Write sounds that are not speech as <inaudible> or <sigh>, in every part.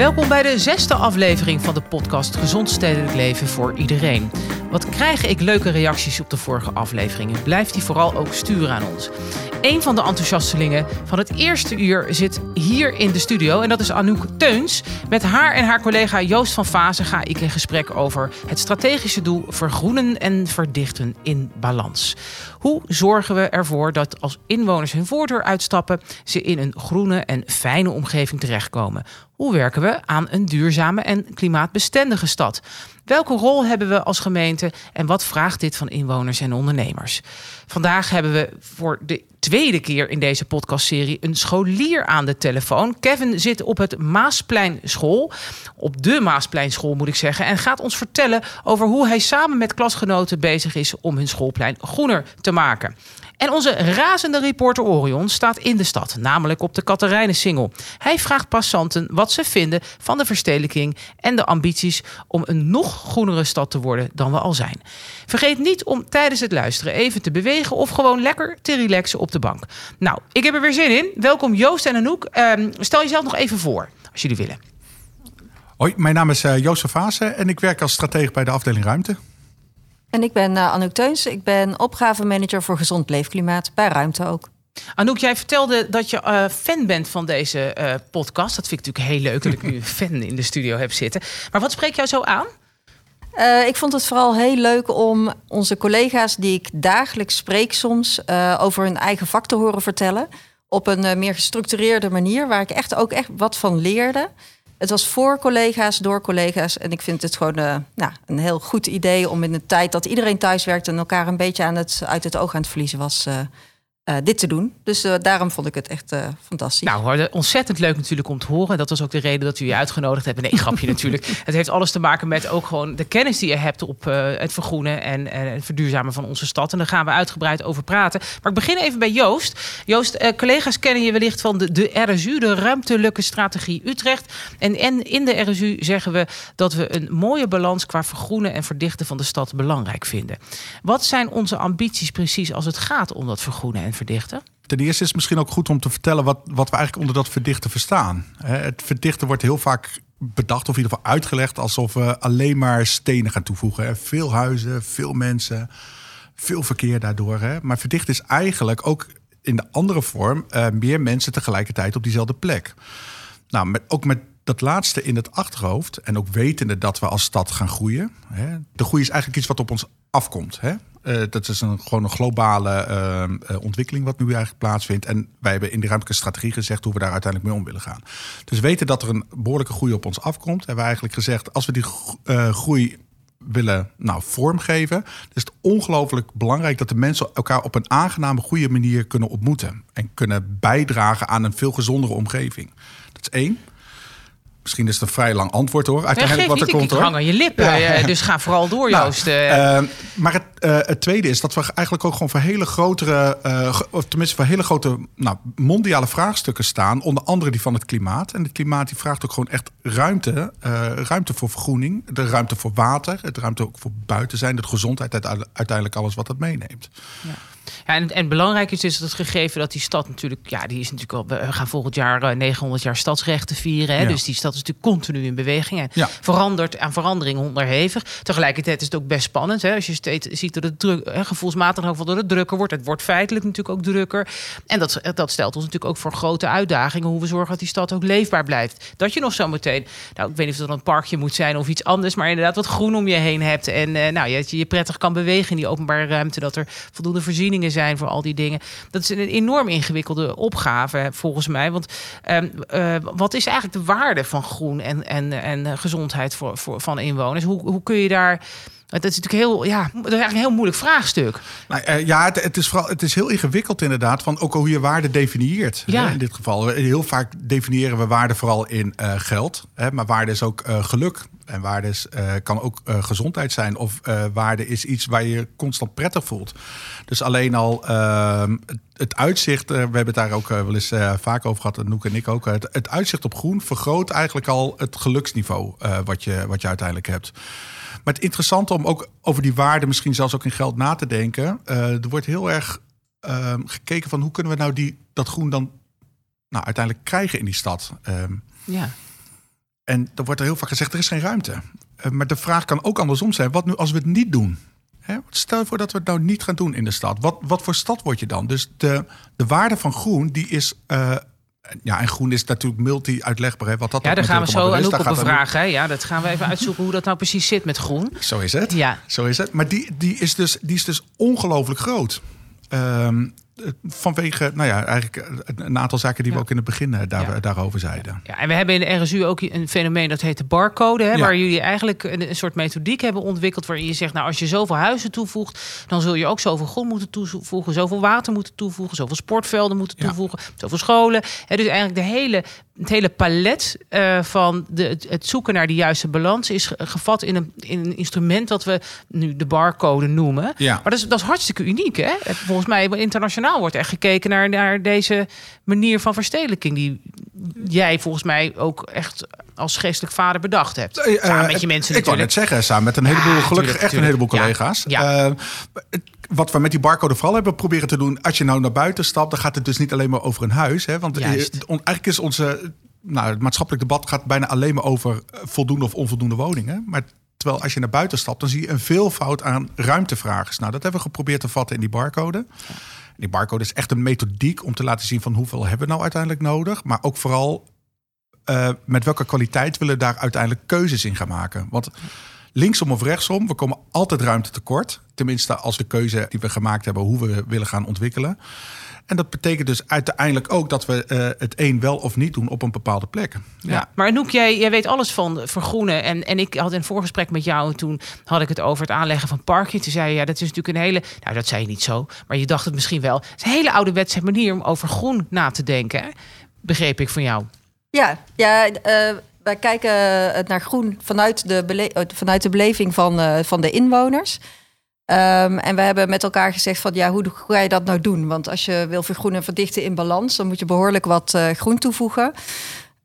Welkom bij de zesde aflevering van de podcast Gezond Stedelijk Leven voor Iedereen. Wat krijg ik leuke reacties op de vorige afleveringen? Blijf die vooral ook sturen aan ons. Een van de enthousiastelingen van het eerste uur zit hier in de studio. En dat is Anouk Teuns. Met haar en haar collega Joost van Vazen ga ik in gesprek over het strategische doel vergroenen en verdichten in balans. Hoe zorgen we ervoor dat als inwoners hun voordeur uitstappen, ze in een groene en fijne omgeving terechtkomen? Hoe werken we aan een duurzame en klimaatbestendige stad? Welke rol hebben we als gemeente en wat vraagt dit van inwoners en ondernemers? Vandaag hebben we voor de tweede keer in deze podcastserie een scholier aan de telefoon. Kevin zit op het Maasplein School, op de Maasplein School moet ik zeggen, en gaat ons vertellen over hoe hij samen met klasgenoten bezig is om hun schoolplein groener te maken. En onze razende reporter Orion staat in de stad, namelijk op de Katerijnen-singel. Hij vraagt passanten wat ze vinden van de verstedelijking en de ambities om een nog groenere stad te worden dan we al zijn. Vergeet niet om tijdens het luisteren even te bewegen of gewoon lekker te relaxen op de bank. Nou, ik heb er weer zin in. Welkom Joost en Anouk. Um, stel jezelf nog even voor, als jullie willen. Hoi, mijn naam is uh, Joost Vaassen en ik werk als stratege bij de afdeling Ruimte. En ik ben uh, Anouk Teuns. Ik ben opgavemanager voor gezond leefklimaat bij Ruimte ook. Anouk, jij vertelde dat je uh, fan bent van deze uh, podcast. Dat vind ik natuurlijk heel leuk dat ik nu een <laughs> fan in de studio heb zitten. Maar wat spreekt jou zo aan? Uh, ik vond het vooral heel leuk om onze collega's die ik dagelijks spreek soms over hun eigen vak te horen vertellen. Op een meer gestructureerde manier, waar ik echt ook echt wat van leerde. Het was voor collega's, door collega's. En ik vind het gewoon nou, een heel goed idee om in de tijd dat iedereen thuis werkt en elkaar een beetje aan het, uit het oog aan het verliezen was, uh, uh, dit te doen. Dus uh, daarom vond ik het echt uh, fantastisch. Nou, ontzettend leuk natuurlijk om te horen. Dat was ook de reden dat u je uitgenodigd hebt. Nee, grapje <laughs> natuurlijk. Het heeft alles te maken met ook gewoon de kennis die je hebt op het vergroenen en, en, het verduurzamen van onze stad. En daar gaan we uitgebreid over praten. Maar ik begin even bij Joost. Joost, collega's kennen je wellicht van de, de RSU, de Ruimtelijke Strategie Utrecht. En, en in de RSU zeggen we dat we een mooie balans qua vergroenen en verdichten van de stad belangrijk vinden. Wat zijn onze ambities precies als het gaat om dat vergroenen en verdichten? Ten eerste is het misschien ook goed om te vertellen wat, wat we eigenlijk onder dat verdichten verstaan. Het verdichten wordt heel vaak bedacht of in ieder geval uitgelegd alsof we alleen maar stenen gaan toevoegen. Veel huizen, veel mensen, veel verkeer daardoor. Maar verdichten is eigenlijk ook in de andere vorm uh, meer mensen tegelijkertijd op diezelfde plek. Nou, ook met dat laatste in het achterhoofd en ook wetende dat we als stad gaan groeien. De groei is eigenlijk iets wat op ons afkomt. Uh, dat is een, gewoon een globale uh, ontwikkeling wat nu eigenlijk plaatsvindt. En wij hebben in de ruimtelijke strategie gezegd hoe we daar uiteindelijk mee om willen gaan. Dus weten dat er een behoorlijke groei op ons afkomt, hebben we eigenlijk gezegd: als we die groei willen nou, vormgeven, is het ongelooflijk belangrijk dat de mensen elkaar op een aangename, goede manier kunnen ontmoeten. En kunnen bijdragen aan een veel gezondere omgeving. Dat is één. Misschien is het een vrij lang antwoord hoor. Uiteindelijk wat er niet, komt hoor. hang aan je lippen. Ja. Dus ga vooral door, nou, Joost. Uh, maar het, uh, het, tweede is dat we eigenlijk ook gewoon voor hele grotere, uh, of tenminste voor hele grote nou, mondiale vraagstukken staan. Onder andere die van het klimaat. En het klimaat die vraagt ook gewoon echt ruimte. ruimte voor vergroening, de ruimte voor water, de ruimte ook voor buiten zijn, de gezondheid, uiteindelijk alles wat dat meeneemt. Ja. Ja, en, en belangrijk is dus het gegeven dat die stad natuurlijk, ja, die is natuurlijk al, we gaan volgend jaar 900 jaar stadsrechten vieren. Hè? Ja. Dus die stad is natuurlijk continu in beweging en ja. verandert aan verandering onderhevig. Tegelijkertijd is het ook best spannend. Hè? Als je steeds ziet dat het druk, hè, gevoelsmatig ook dat het drukker wordt. Het wordt feitelijk natuurlijk ook drukker. En dat, dat stelt ons natuurlijk ook voor grote uitdagingen. Hoe we zorgen dat die stad ook leefbaar blijft. Dat je nog zo meteen, nou, ik weet niet of het een parkje moet zijn of iets anders, maar inderdaad wat groen om je heen hebt. En uh, nou, je, je prettig kan bewegen in die openbare ruimte. Dat er voldoende voorzieningen zijn voor al die dingen. Dat is een enorm ingewikkelde opgave volgens mij. Want um, uh, wat is eigenlijk de waarde van groen en, en, en gezondheid voor, voor, van inwoners? Hoe, hoe kun je daar. Dat is natuurlijk heel, ja, dat is eigenlijk een heel moeilijk vraagstuk. Nou, uh, ja, het, het, is vooral, het is heel ingewikkeld inderdaad, van ook hoe je waarde definieert. Ja. Hè, in dit geval. Heel vaak definiëren we waarde vooral in uh, geld. Hè, maar waarde is ook uh, geluk. En waarde is, kan ook gezondheid zijn. Of waarde is iets waar je constant prettig voelt. Dus alleen al ehm, het, het, uitzicht, we hebben het daar ook wel eens vaak over gehad, Noek en ik ook. Het, het, uitzicht op groen vergroot eigenlijk al het geluksniveau wat, je, wat je uiteindelijk hebt. Maar het interessante om ook over die waarde misschien zelfs ook in geld na te denken. er wordt heel erg ehm, gekeken van hoe kunnen we nou die, dat groen dan nou, uiteindelijk krijgen in die stad. ja. En er wordt er heel vaak gezegd, er is geen ruimte. Uh, maar de vraag kan ook andersom zijn, wat nu als we het niet doen? Hè? Stel je voor dat we het nou niet gaan doen in de stad. Wat, wat voor stad word je dan? Dus de, de waarde van groen, die is uh, ja, en groen is natuurlijk multi-uitlegbaar. Hè, wat dat ja, daar gaan we zo aan op bevragen. Ja, dat gaan we even uitzoeken hoe dat nou precies zit met groen. Zo is het. Ja. Zo is het. Maar die, die, is, dus, die is dus ongelooflijk groot. Um, vanwege, nou ja, eigenlijk een aantal zaken die we ook in het begin eh, daar, daarover zeiden. Ja, en we hebben in de RSU ook een fenomeen dat heet de barcode, hè, waar jullie eigenlijk een, een, soort methodiek hebben ontwikkeld waarin je zegt, nou als je zoveel huizen toevoegt, dan zul je ook zoveel grond moeten toevoegen, zoveel water moeten toevoegen, zoveel sportvelden moeten toevoegen, zoveel scholen. Hè, dus eigenlijk de hele het hele palet uh, van de, het, zoeken naar de juiste balans is gevat in een, in een instrument dat we nu de barcode noemen. Ja. Maar dat is, dat is hartstikke uniek. Hè? Volgens mij internationaal wordt echt gekeken naar, naar deze manier van verstedelijking. Die jij volgens mij ook echt als geestelijk vader bedacht hebt. Uh, samen met je mensen. Ik wou net zeggen, samen met een heleboel, gelukkig echt een heleboel collega's. Ja. Uh, wat we met die barcode vooral hebben proberen te doen, als je nou naar buiten stapt, dan gaat het dus niet alleen maar over een huis. Hè? Want eigenlijk is onze. Nou, het maatschappelijk debat gaat bijna alleen maar over voldoende of onvoldoende woningen. Maar terwijl als je naar buiten stapt, dan zie je een veelvoud aan ruimtevragers. Nou, dat hebben we geprobeerd te vatten in die barcode. Die barcode is echt een methodiek om te laten zien van hoeveel hebben we nou uiteindelijk nodig. Maar ook vooral uh, met welke kwaliteit willen we daar uiteindelijk keuzes in gaan maken. Want linksom of rechtsom, we komen altijd ruimte tekort. Tenminste, als de keuze die we gemaakt hebben, hoe we willen gaan ontwikkelen. En dat betekent dus uiteindelijk ook dat we uh, het een wel of niet doen op een bepaalde plek. Ja, ja. maar Noek, jij, jij weet alles van vergroenen. En, en ik had een voorgesprek met jou. En toen had ik het over het aanleggen van parkje. Toen zei je, ja, dat is natuurlijk een hele... Nou, dat zei je niet zo. Maar je dacht het misschien wel. Het is een hele ouderwetse manier om over groen na te denken. Hè? Begreep ik van jou. Ja, ja uh, wij kijken naar groen vanuit de, vanuit de beleving van, uh, van de inwoners. Um, en we hebben met elkaar gezegd van ja, hoe, ga je dat nou doen? Want als je wil vergroenen en verdichten in balans, dan moet je behoorlijk wat uh, groen toevoegen.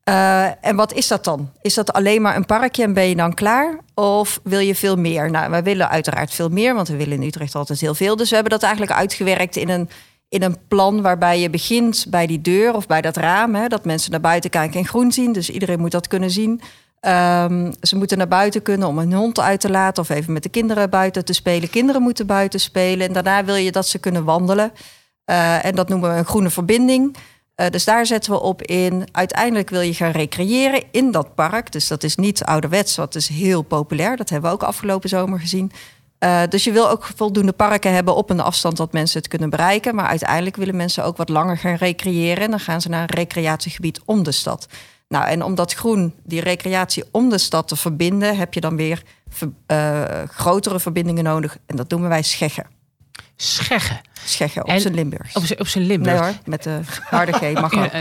Uh, en wat is dat dan? Is dat alleen maar een parkje en ben je dan klaar? Of wil je veel meer? Nou, wij willen uiteraard veel meer, want we willen in Utrecht altijd heel veel. Dus we hebben dat eigenlijk uitgewerkt in een in een plan waarbij je begint bij die deur of bij dat raam. Hè, dat mensen naar buiten kijken en groen zien. Dus iedereen moet dat kunnen zien. Um, ze moeten naar buiten kunnen om een hond uit te laten of even met de kinderen buiten te spelen. Kinderen moeten buiten spelen. En daarna wil je dat ze kunnen wandelen. Uh, en dat noemen we een groene verbinding. Uh, dus daar zetten we op in. Uiteindelijk wil je gaan recreëren in dat park. Dus dat is niet ouderwets, wat is heel populair. Dat hebben we ook afgelopen zomer gezien. Uh, dus je wil ook voldoende parken hebben op een afstand dat mensen het kunnen bereiken. Maar uiteindelijk willen mensen ook wat langer gaan recreëren. En dan gaan ze naar een recreatiegebied om de stad. Nou, en om dat groen, die recreatie om de stad te verbinden, heb je dan weer uh, grotere verbindingen nodig. En dat noemen wij scheggen. Scheggen. Scheggen, op zijn Limburgs. Op, zijn Limburgs. Nee hoor, met de harde G mag ook.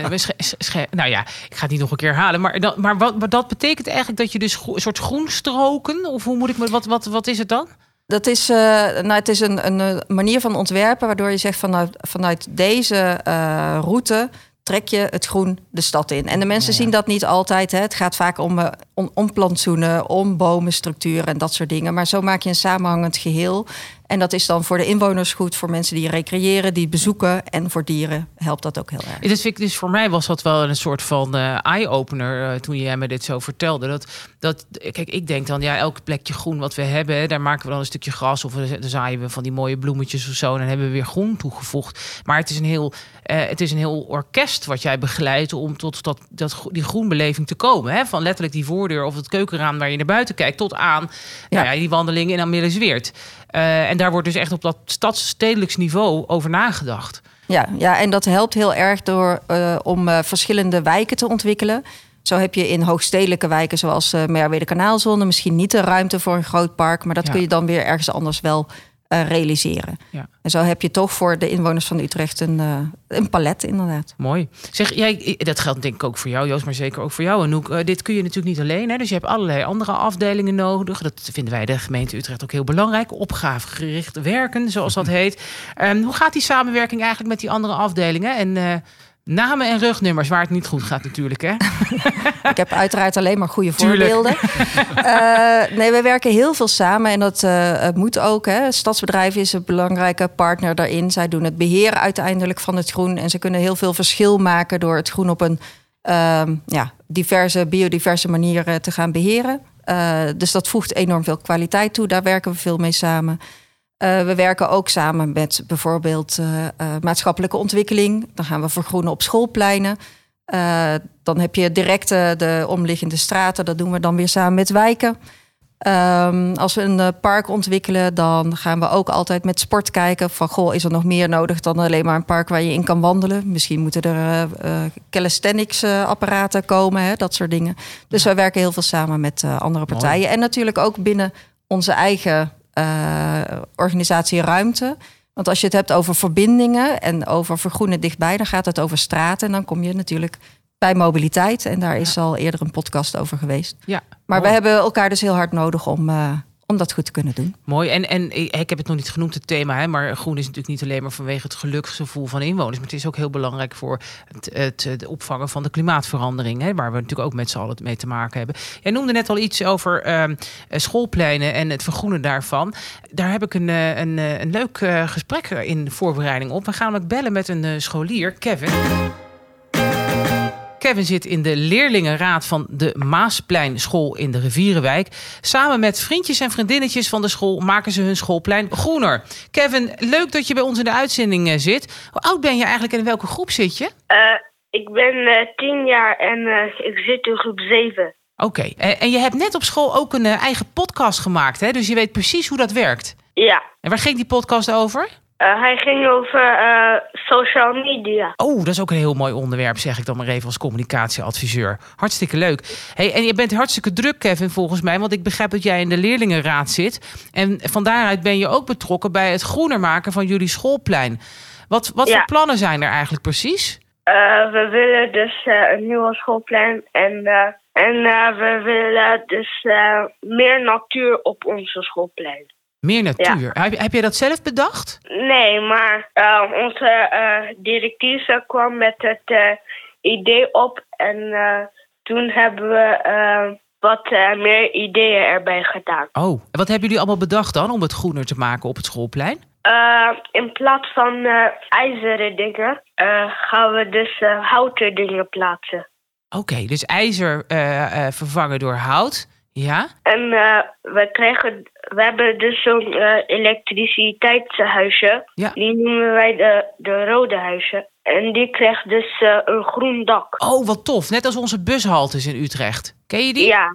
nou ja, ik ga het niet nog een keer halen. Maar, dat, maar wat, maar dat betekent eigenlijk dat je dus een soort groenstroken... of hoe moet ik me... Wat, wat, wat is het dan? Dat is, uh, nou, het is een, een, manier van ontwerpen waardoor je zegt vanuit, vanuit deze uh, route trek je het groen de stad in. En de mensen zien dat niet altijd. Hè. Het gaat vaak om, uh, om, om plantsoenen, om bomenstructuren en dat soort dingen. Maar zo maak je een samenhangend geheel. En dat is dan voor de inwoners goed, voor mensen die recreëren, die bezoeken. En voor dieren helpt dat ook heel erg. Dus, ik, dus voor mij was dat wel een soort van uh, eye-opener uh, toen jij me dit zo vertelde. Dat, dat, kijk, ik denk dan, ja, elk plekje groen wat we hebben, daar maken we dan een stukje gras of dan zaaien we van die mooie bloemetjes of zo. En dan hebben we weer groen toegevoegd. Maar het is een heel, uh, het is een heel orkest wat jij begeleidt om tot dat, dat, die groenbeleving te komen. Hè? Van letterlijk die voordeur of het keukenraam waar je naar buiten kijkt, tot aan ja. Nou ja die wandeling in Amelisweert. Uh, en daar wordt dus echt op dat stadsstedelijks niveau over nagedacht. Ja, ja en dat helpt heel erg door uh, om uh, verschillende wijken te ontwikkelen. Zo heb je in hoogstedelijke wijken zoals uh, Merwede Kanaalzone misschien niet de ruimte voor een groot park, maar dat ja. kun je dan weer ergens anders wel uh, realiseren. Ja. En zo heb je toch voor de inwoners van Utrecht een, uh, een palet, inderdaad. Mooi. Zeg, jij, dat geldt denk ik ook voor jou, Joost, maar zeker ook voor jou. En ook, uh, dit kun je natuurlijk niet alleen. Hè? Dus je hebt allerlei andere afdelingen nodig. Dat vinden wij de gemeente Utrecht ook heel belangrijk. Opgavegericht werken, zoals dat <laughs> heet. Um, hoe gaat die samenwerking eigenlijk met die andere afdelingen? En Namen en rugnummers waar het niet goed gaat natuurlijk, hè? <laughs> Ik heb uiteraard alleen maar goede voorbeelden. uh, <laughs> nee, we werken heel veel samen en dat uh, moet ook. Hè. Stadsbedrijf is een belangrijke partner daarin. Zij doen het beheer uiteindelijk van het groen. En ze kunnen heel veel verschil maken door het groen op een ehm, ja, diverse biodiverse manieren te gaan beheren. dus dat voegt enorm veel kwaliteit toe. Daar werken we veel mee samen. We werken ook samen met bijvoorbeeld maatschappelijke ontwikkeling. Dan gaan we vergroenen op schoolpleinen. dan heb je direct de omliggende straten. Dat doen we dan weer samen met wijken. Um, als we een park ontwikkelen, dan gaan we ook altijd met sport kijken. Van goh, is er nog meer nodig dan alleen maar een park waar je in kan wandelen? Misschien moeten er uh, calisthenics apparaten komen, hè, dat soort dingen. Dus wij werken heel veel samen met andere partijen. En natuurlijk ook binnen onze eigen organisatie Ruimte. Want als je het hebt over verbindingen en over vergroenen dichtbij, dan gaat het over straten. En dan kom je natuurlijk bij mobiliteit. En daar is al eerder een podcast over geweest. Ja, maar we hebben elkaar dus heel hard nodig om, uh, om dat goed te kunnen doen. Mooi. En, en ik heb het nog niet genoemd, het thema. Hè, maar groen is natuurlijk niet alleen maar vanwege het geluksgevoel van inwoners. Maar het is ook heel belangrijk voor het, het, opvangen van de klimaatverandering. Hè, waar we natuurlijk ook met z'n allen mee te maken hebben. Jij noemde net al iets over uh, schoolpleinen en het vergroenen daarvan. Daar heb ik een, eh, een, een leuk gesprek in voorbereiding op. We gaan ook bellen met een scholier, Kevin. Kevin zit in de leerlingenraad van de Maasplein School in de Rivierenwijk. Samen met vriendjes en vriendinnetjes van de school maken ze hun schoolplein groener. Kevin, leuk dat je bij ons in de uitzending eh, zit. Hoe oud ben je eigenlijk en in welke groep zit je? Uh, ik ben uh, tien jaar en uh, ik zit in groep zeven. Oké, en je hebt net op school ook een eigen podcast gemaakt, hè? dus je weet precies hoe dat werkt. Ja. En waar ging die podcast over? Uh, hij ging over uh, social media. Oh, dat is ook een heel mooi onderwerp, zeg ik dan maar even als communicatieadviseur. Hartstikke leuk. Hey, en je bent hartstikke druk, Kevin, volgens mij. Want ik begrijp dat jij in de leerlingenraad zit. En van daaruit ben je ook betrokken bij het groener maken van jullie schoolplein. Wat, wat voor plannen zijn er eigenlijk precies? Uh, we willen dus een nieuwe schoolplein. En, en we willen dus meer natuur op onze schoolplein. Meer natuur. Heb, heb je dat zelf bedacht? Nee, maar uh, onze uh, directrice kwam met het uh, idee op. En toen hebben we wat meer ideeën erbij gedaan. Oh, en wat hebben jullie allemaal bedacht dan om het groener te maken op het schoolplein? in plaats van ijzeren dingen gaan we dus houten dingen plaatsen. Oké, dus ijzer vervangen door hout. Ja? En we krijgen, we hebben dus zo'n uh, elektriciteitshuisje. Ja. Die noemen wij de, de rode huisje. En die krijgt dus uh, een groen dak. Oh, wat tof. Net als onze bushaltes in Utrecht. Ken je die? Ja,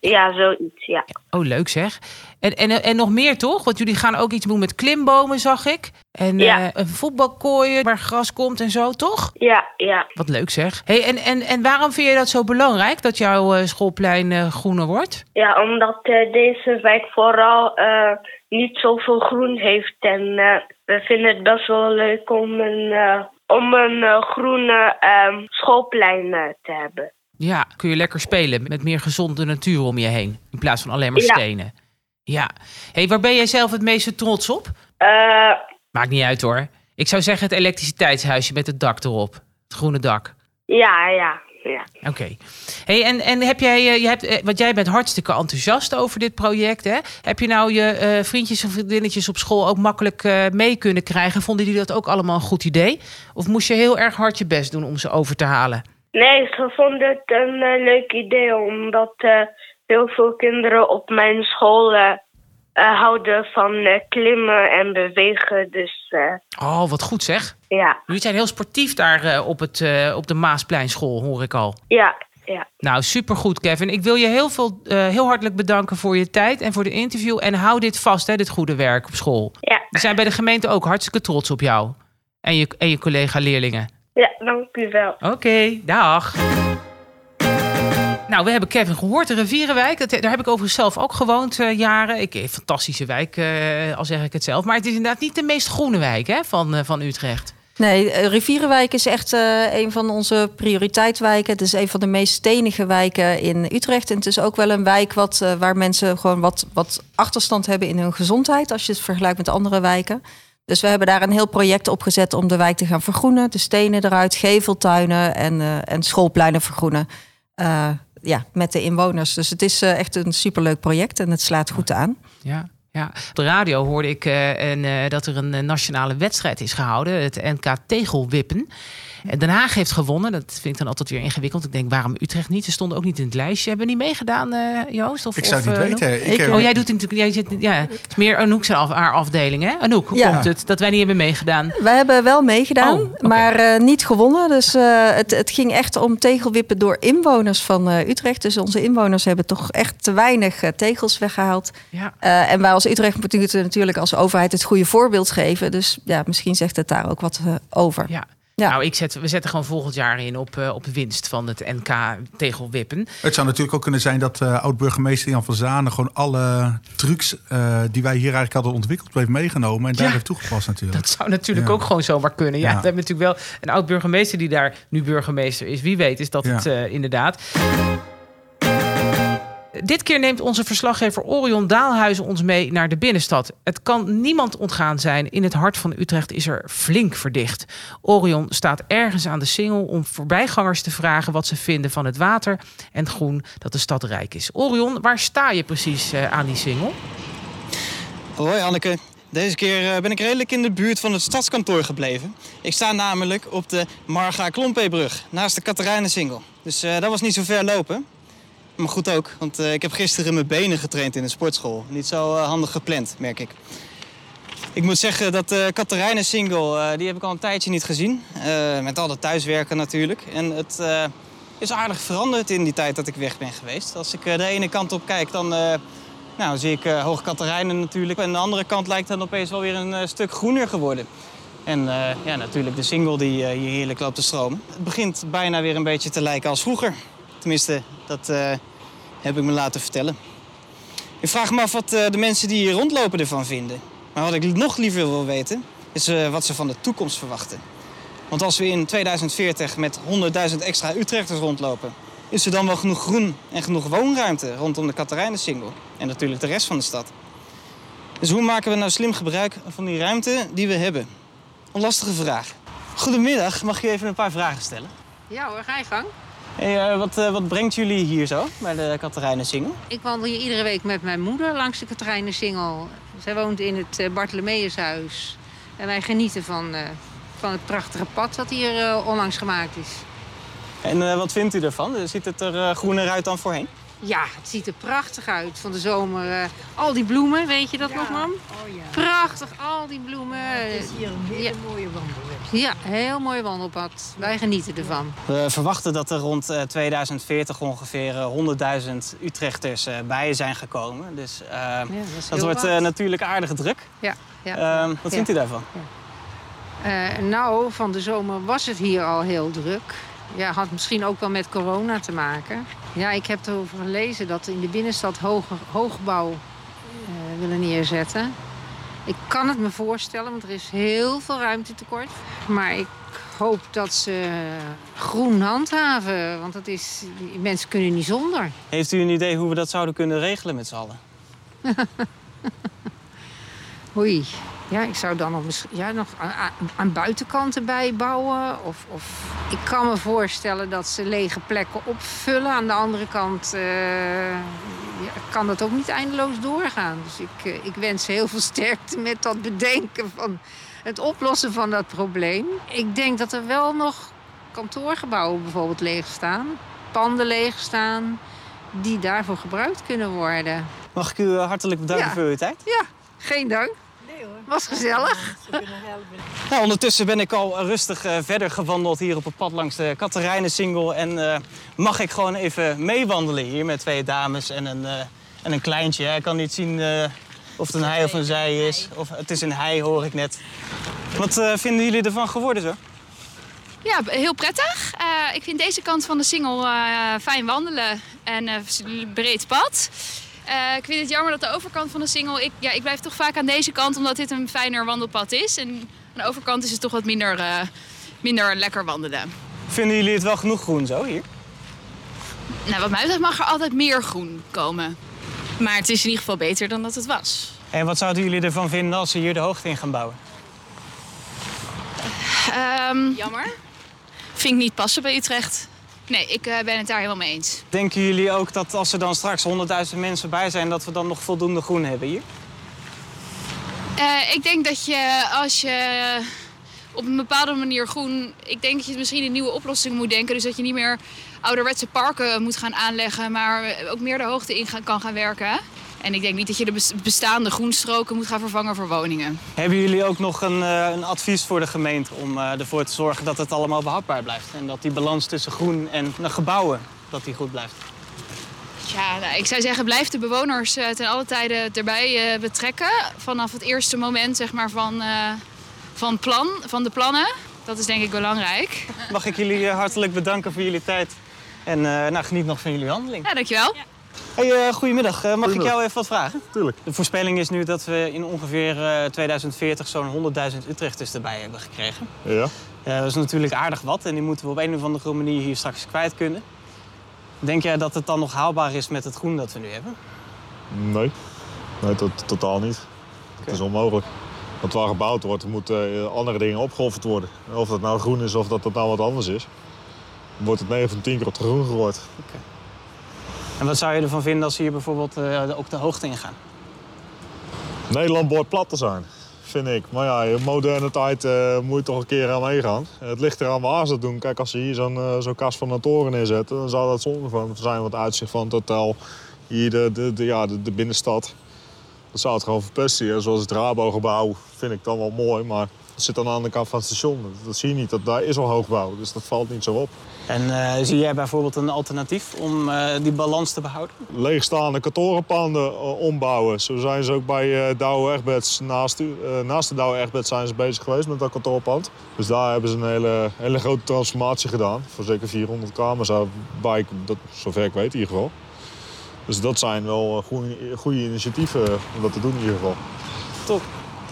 ja zoiets, ja. Oh, leuk zeg. En, en, en nog meer toch? Want jullie gaan ook iets doen met klimbomen, zag ik. En ja. een voetbalkooien waar gras komt en zo, toch? Ja, ja. Wat leuk zeg. Hey, en, en, en waarom vind je dat zo belangrijk, dat jouw schoolplein groener wordt? Ja, omdat deze wijk vooral niet zoveel groen heeft. En we vinden het best wel leuk om een om een uh, groene uh, schoolplein uh, te hebben. Ja, kun je lekker spelen met meer gezonde natuur om je heen. In plaats van alleen maar stenen. Ja. hey, waar ben jij zelf het meeste trots op? Uh, Maakt niet uit hoor. Ik zou zeggen het elektriciteitshuisje met het dak erop. Het groene dak. Ja, ja ja. Oké. Hey, en, en heb jij, eh, je hebt, eh, want jij bent hartstikke enthousiast over dit project. Hè? Heb je nou je uh, vriendjes en vriendinnetjes op school ook makkelijk uh, mee kunnen krijgen? Vonden die dat ook allemaal een goed idee? Of moest je heel erg hard je best doen om ze over te halen? Nee, ze vonden het een leuk idee, omdat heel veel kinderen op mijn school uh, houden van uh, klimmen en bewegen. Dus, uh, oh, wat goed zeg. Ja. Jullie zijn heel sportief daar op, het, op de Maaspleinschool, hoor ik al. Ja, ja. Nou, supergoed, Kevin. Ik wil je heel, veel, heel hartelijk bedanken voor je tijd en voor de interview. En hou dit vast, hè, dit goede werk op school. Ja. We zijn bij de gemeente ook hartstikke trots op jou. En je, en je collega-leerlingen. Ja, dank u wel. Oké, dag. Nou, we hebben Kevin gehoord, de Rivierenwijk. Daar heb ik overigens zelf ook gewoond uh, jaren. Ik, een fantastische wijk, uh, al zeg ik het zelf. Maar het is inderdaad niet de meest groene wijk hè, van, van Utrecht. Nee, Rivierenwijk is echt een van onze prioriteitswijken. Het is een van de meest stenige wijken in Utrecht. En het is ook wel een wijk wat, waar mensen gewoon wat, wat achterstand hebben in hun gezondheid. Als je het vergelijkt met andere wijken. Dus we hebben daar een heel project op gezet om de wijk te gaan vergroenen. De stenen eruit, geveltuinen en, en schoolpleinen vergroenen ja, met de inwoners. Dus het is uh, echt een superleuk project en het slaat goed aan. Ja. Ja, op de radio hoorde ik uh, en, uh, dat er een nationale wedstrijd is gehouden, het NK Tegelwippen. En Den Haag heeft gewonnen. Dat vind ik dan altijd weer ingewikkeld. Ik denk, waarom Utrecht niet? Ze stonden ook niet in het lijstje. Hebben die meegedaan, uh, Joost? Of, ik zou of, het niet uh, weten. Ik, oh, jij doet natuurlijk. Jij zit, ja, het is meer Anouk zijn af, haar afdeling, hè? Anouk, hoe Ja. komt het dat wij niet hebben meegedaan? Wij hebben wel meegedaan, Oh, maar eh, niet gewonnen. Dus eh, het, het ging echt om tegelwippen door inwoners van eh, Utrecht. Dus onze inwoners hebben toch echt te weinig eh, tegels weggehaald. Ja. Eh, en wij als Utrecht moeten natuurlijk als overheid het goede voorbeeld geven. Dus ja, misschien zegt het daar ook wat eh, over. Ja. Ja. Nou, ik zet, we zetten gewoon volgend jaar in op, eh, op de winst van het NK tegelwippen. Het zou natuurlijk ook kunnen zijn dat eh, oud-burgemeester Jan van Zanen... gewoon alle trucs eh, die wij hier eigenlijk hadden ontwikkeld... heeft meegenomen en daar Ja. heeft toegepast natuurlijk. Dat zou natuurlijk Ja. ook gewoon zomaar kunnen. Ja, Ja. we hebben natuurlijk wel een oud burgemeester die daar nu burgemeester is. Wie weet is dat Ja. het eh, inderdaad. Dit keer neemt onze verslaggever Orion Daalhuizen ons mee naar de binnenstad. Het kan niemand ontgaan zijn. In het hart van Utrecht is er flink verdicht. Orion staat ergens aan de singel om voorbijgangers te vragen wat ze vinden van het water en groen dat de stad rijk is. Orion, waar sta je precies eh, aan die singel? Hoi Anneke. Deze keer eh, ben ik redelijk in de buurt van het stadskantoor gebleven. Ik sta namelijk op de Marga Klompeebrug, naast de Katerijnensingel. Dus eh, dat was niet zo ver lopen. Maar goed ook, want eh, ik heb gisteren mijn benen getraind in de sportschool. Niet zo eh, handig gepland, merk ik. Ik moet zeggen dat de eh die heb ik al een tijdje niet gezien. Met al dat thuiswerken natuurlijk. En het is aardig veranderd in die tijd dat ik weg ben geweest. Als ik de ene kant op kijk, dan... nou, zie ik uh, Hoge Katerijnen natuurlijk. En de andere kant lijkt dan opeens wel weer een stuk groener geworden. En ja, natuurlijk de single die eh, hier heerlijk loopt te stromen. Het begint bijna weer een beetje te lijken als vroeger. Tenminste, dat eh, heb ik me laten vertellen. Ik vraag me af wat eh, de mensen die hier rondlopen ervan vinden. Maar wat ik nog liever wil weten, is eh, wat ze van de toekomst verwachten. Want als we in 2040 met 100.000 extra Utrechters rondlopen... is er dan wel genoeg groen en genoeg woonruimte rondom de Katerijnensingel. En natuurlijk de rest van de stad. Dus hoe maken we nou slim gebruik van die ruimte die we hebben? Een lastige vraag. Goedemiddag, mag ik u even een paar vragen stellen? Ja hoor, ga je gang. Hey, eh, wat, eh, wat brengt jullie hier zo bij de Katerijnensingel? Ik wandel hier iedere week met mijn moeder langs de Katrijnensingel. Zij woont in het uh, Bartholomeushuis. En wij genieten van, van het prachtige pad dat hier onlangs gemaakt is. En wat vindt u ervan? Ziet het er groener uit dan voorheen? Ja, het ziet er prachtig uit van de zomer. Uh, al die bloemen, weet je dat ja. nog, mam? Oh, ja. Prachtig, al die bloemen. Het is hier een hele ja. mooie wandelweg. Ja, heel mooi wandelpad. Wij genieten ervan. We verwachten dat er rond uh, 2040 ongeveer 100.000 Utrechters uh, bij zijn gekomen. Dus ja, dat, dat wordt uh, natuurlijk aardig druk. Ja, ja. Ehm, wat vindt u daarvan? Uh, nou, van de zomer was het hier al heel druk. Ja, had misschien ook wel met corona te maken. Ja, ik heb erover gelezen dat in de binnenstad hoge, hoogbouw uh, willen neerzetten. Ik kan het me voorstellen, want er is heel veel ruimtetekort. Maar ik hoop dat ze groen handhaven, want dat is, mensen kunnen niet zonder. Heeft u een idee hoe we dat zouden kunnen regelen met z'n allen? <laughs> Oei. Ja, ik zou dan nog, ja, nog aan, aan buitenkanten bijbouwen. Of, of ik kan me voorstellen dat ze lege plekken opvullen. Aan de andere kant uh, ja, kan dat ook niet eindeloos doorgaan. Dus ik, uh, ik wens heel veel sterkte met dat bedenken van het oplossen van dat probleem. Ik denk dat er wel nog kantoorgebouwen bijvoorbeeld leeg staan. Panden leeg staan die daarvoor gebruikt kunnen worden. Mag ik u hartelijk bedanken ja. voor uw tijd? Ja, geen dank. Was gezellig. Nou, ondertussen ben ik al rustig uh, verder gewandeld hier op het pad langs de Katerijnensingel. En uh, mag ik gewoon even meewandelen hier met twee dames en een, uh, en een kleintje. Ik kan niet zien of het een hij of een zij is. Of het is een hij, hoor ik net. Wat vinden jullie ervan geworden zo? Ja, heel prettig. ik vind deze kant van de singel fijn wandelen en breed pad. Uh, ik vind het jammer dat de overkant van de single... Ik, ja, ik blijf toch vaak aan deze kant, omdat dit een fijner wandelpad is. En aan de overkant is het toch wat minder, uh, minder lekker wandelen. Vinden jullie het wel genoeg groen zo hier? Nou, wat mij betreft mag er altijd meer groen komen. Maar het is in ieder geval beter dan dat het was. En wat zouden jullie ervan vinden als ze hier de hoogte in gaan bouwen? Um, jammer. Vind ik niet passen bij Utrecht. Nee, ik uh, ben het daar helemaal mee eens. Denken jullie ook dat als er dan straks 100.000 mensen bij zijn... dat we dan nog voldoende groen hebben hier? Uh, ik denk dat je als je op een bepaalde manier groen. Ik denk dat je misschien een nieuwe oplossing moet denken. Dus dat je niet meer ouderwetse parken moet gaan aanleggen, maar ook meer de hoogte in kan gaan werken. En ik denk niet dat je de bestaande groenstroken moet gaan vervangen voor woningen. Hebben jullie ook nog een, eh, een advies voor de gemeente om uh, ervoor te zorgen dat het allemaal behapbaar blijft? En dat die balans tussen groen en de gebouwen, dat die goed blijft? Ja, nou, ik zou zeggen, blijf de bewoners uh, ten alle tijden erbij betrekken. Vanaf het eerste moment zeg maar, van, van, plan, van de plannen. Dat is denk ik belangrijk. Mag ik jullie hartelijk bedanken voor jullie tijd. En nou, geniet nog van jullie handeling. Ja, dankjewel. Ja. Hey, uh, goedemiddag. Uh, mag ik jou even wat vragen? Tuurlijk. De voorspelling is nu dat we in ongeveer uh, 2040 zo'n 100.000 Utrechters erbij hebben gekregen. Ja. dat is natuurlijk aardig wat en die moeten we op een of andere manier hier straks kwijt kunnen. Denk jij dat het dan nog haalbaar is met het groen dat we nu hebben? Nee, nee totaal niet. Het is onmogelijk. Want waar gebouwd wordt, moeten andere dingen opgeofferd worden. Of dat nou groen is of dat dat nou wat anders is. Wordt het 9 van 10 keer op de groen gegooid. Okay. En wat zou je ervan vinden als ze hier bijvoorbeeld uh, ook de hoogte in gaan? Nederland behoort plat te zijn, vind ik. Maar ja, in moderne tijd uh, moet je toch een keer aan meegaan. Het ligt eraan waar ze dat doen. Kijk, als ze hier zo'n uh, zo kast van een toren neerzetten... dan zou dat zonde van zijn wat uitzicht van het hotel. Hier de, de, ja, de, de binnenstad. Dat zou het gewoon verpesten. Zoals het Rabo-gebouw vind ik dan wel mooi, maar dat zit aan de andere kant van het station. Dat zie je niet, dat, daar is al hoogbouw, dus dat valt niet zo op. En uh, zie jij bijvoorbeeld een alternatief om uh, die balans te behouden? Leegstaande kantorenpanden uh, ombouwen. Zo zijn ze ook bij Douwe Egberts, naast, naast de Douwe Egberts zijn ze bezig geweest met dat kantoorpand. Dus daar hebben ze een hele, hele grote transformatie gedaan. Voor zeker 400 kamers, bij, dat, zover ik weet in ieder geval. Dus dat zijn wel goede, goede initiatieven om dat te doen in ieder geval. Top.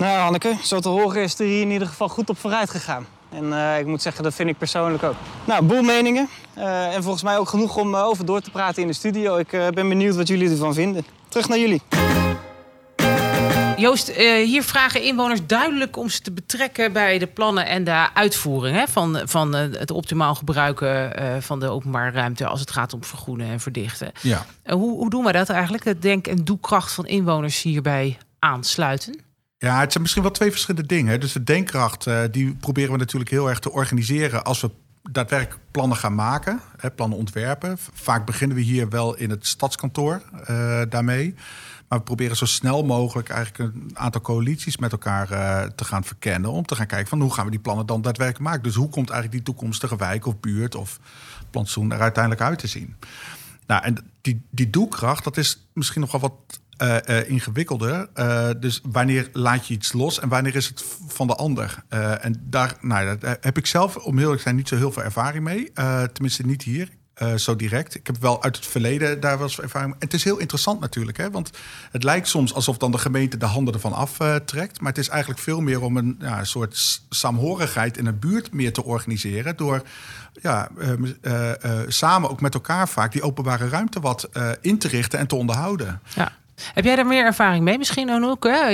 Nou, Hanneke, zo te horen is er hier in ieder geval goed op vooruit gegaan. En uh, ik moet zeggen, dat vind ik persoonlijk ook. Nou, boel meningen. Uh, en volgens mij ook genoeg om uh, over door te praten in de studio. Ik ben benieuwd wat jullie ervan vinden. Terug naar jullie. Joost, hier vragen inwoners duidelijk om ze te betrekken bij de plannen en de uitvoering hè, van, van het optimaal gebruiken van de openbare ruimte als het gaat om vergroenen en verdichten. Ja. hoe, hoe doen wij dat eigenlijk? Het denk- en doekracht van inwoners hierbij aansluiten? Ja, het zijn misschien wel twee verschillende dingen. Dus de denkkracht, uh, die proberen we natuurlijk heel erg te organiseren als we daadwerkelijk plannen gaan maken, hè, plannen ontwerpen. Vaak beginnen we hier wel in het stadskantoor uh, daarmee. Maar we proberen zo snel mogelijk eigenlijk een aantal coalities met elkaar uh, te gaan verkennen. Om te gaan kijken van hoe gaan we die plannen dan daadwerkelijk maken. Dus hoe komt eigenlijk die toekomstige wijk of buurt of plantsoen er uiteindelijk uit te zien. Nou, en die, die doelkracht, dat is misschien nog wel wat uh, uh, ingewikkelder. Uh, dus wanneer laat je iets los en wanneer is het van de ander? en daar, nou, heb ik zelf, om heel erg zijn, niet zo heel veel ervaring mee. tenminste, niet hier. zo direct. Ik heb wel uit het verleden daar wel eens ervaring. En het is heel interessant natuurlijk, hè? want het lijkt soms alsof dan de gemeente de handen ervan aftrekt. maar het is eigenlijk veel meer om een ja, soort saamhorigheid in een buurt meer te organiseren. Door ja, samen ook met elkaar vaak die openbare ruimte wat in te richten en te onderhouden. Ja. Heb jij daar meer ervaring mee misschien? Hè?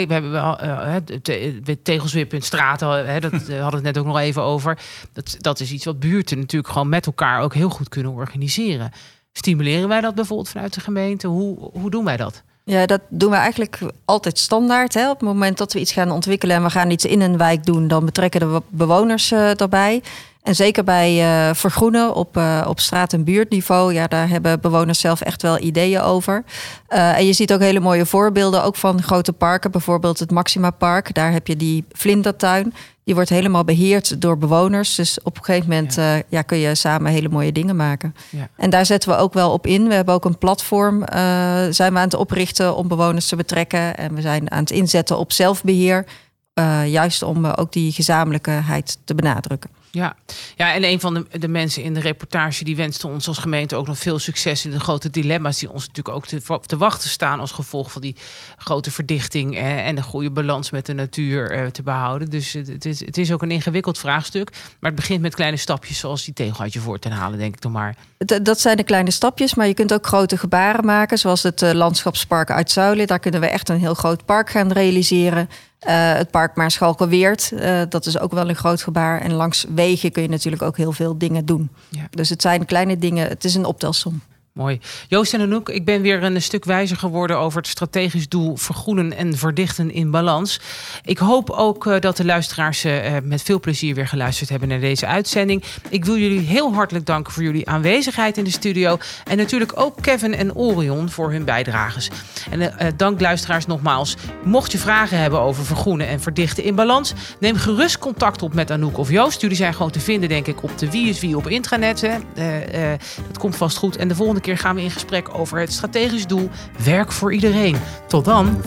We hebben wel uh, te, tegelswip in straten, hè, dat hadden we het net ook nog even over. Dat, dat is iets wat buurten natuurlijk gewoon met elkaar ook heel goed kunnen organiseren. Stimuleren wij dat bijvoorbeeld vanuit de gemeente? Hoe, hoe doen wij dat? Ja, dat doen we eigenlijk altijd standaard. Hè. Op het moment dat we iets gaan ontwikkelen en we gaan iets in een wijk doen, dan betrekken de bewoners uh, daarbij. En zeker bij uh, vergroenen op, uh, op straat- en buurtniveau, ja, daar hebben bewoners zelf echt wel ideeën over. Uh, en je ziet ook hele mooie voorbeelden, ook van grote parken, bijvoorbeeld het Maxima Park. Daar heb je die vlindertuin. Die wordt helemaal beheerd door bewoners. Dus op een gegeven moment ja. ja kun je samen hele mooie dingen maken. Ja. En daar zetten we ook wel op in. We hebben ook een platform, zijn we aan het oprichten om bewoners te betrekken. En we zijn aan het inzetten op zelfbeheer. juist om ook die gezamenlijkheid te benadrukken. Ja. ja, en een van de, de mensen in de reportage die wenste ons als gemeente ook nog veel succes in de grote dilemma's die ons natuurlijk ook te, te wachten staan als gevolg van die grote verdichting en, en de goede balans met de natuur uh, te behouden. Dus het is, het is ook een ingewikkeld vraagstuk, maar het begint met kleine stapjes zoals die tegel uit je voor te halen, denk ik toch maar. Dat zijn de kleine stapjes, maar je kunt ook grote gebaren maken, zoals het uh, landschapspark uit Zuilen. Daar kunnen we echt een heel groot park gaan realiseren. Uh, het park Maarschalkerweert, uh, dat is ook wel een groot gebaar. En langs wegen kun je natuurlijk ook heel veel dingen doen. Ja. Dus het zijn kleine dingen, het is een optelsom. Mooi. Joost en Anouk, ik ben weer een stuk wijzer geworden over het strategisch doel vergroenen en verdichten in balans. Ik hoop ook uh, dat de luisteraars uh, met veel plezier weer geluisterd hebben naar deze uitzending. Ik wil jullie heel hartelijk danken voor jullie aanwezigheid in de studio. En natuurlijk ook Kevin en Orion voor hun bijdrages. En dank luisteraars nogmaals. Mocht je vragen hebben over vergroenen en verdichten in balans, neem gerust contact op met Anouk of Joost. Jullie zijn gewoon te vinden, denk ik, op de Wie is Wie op intranet. Dat komt vast goed. En de keer gaan we in gesprek over het strategisch doel werk voor iedereen. Tot dan.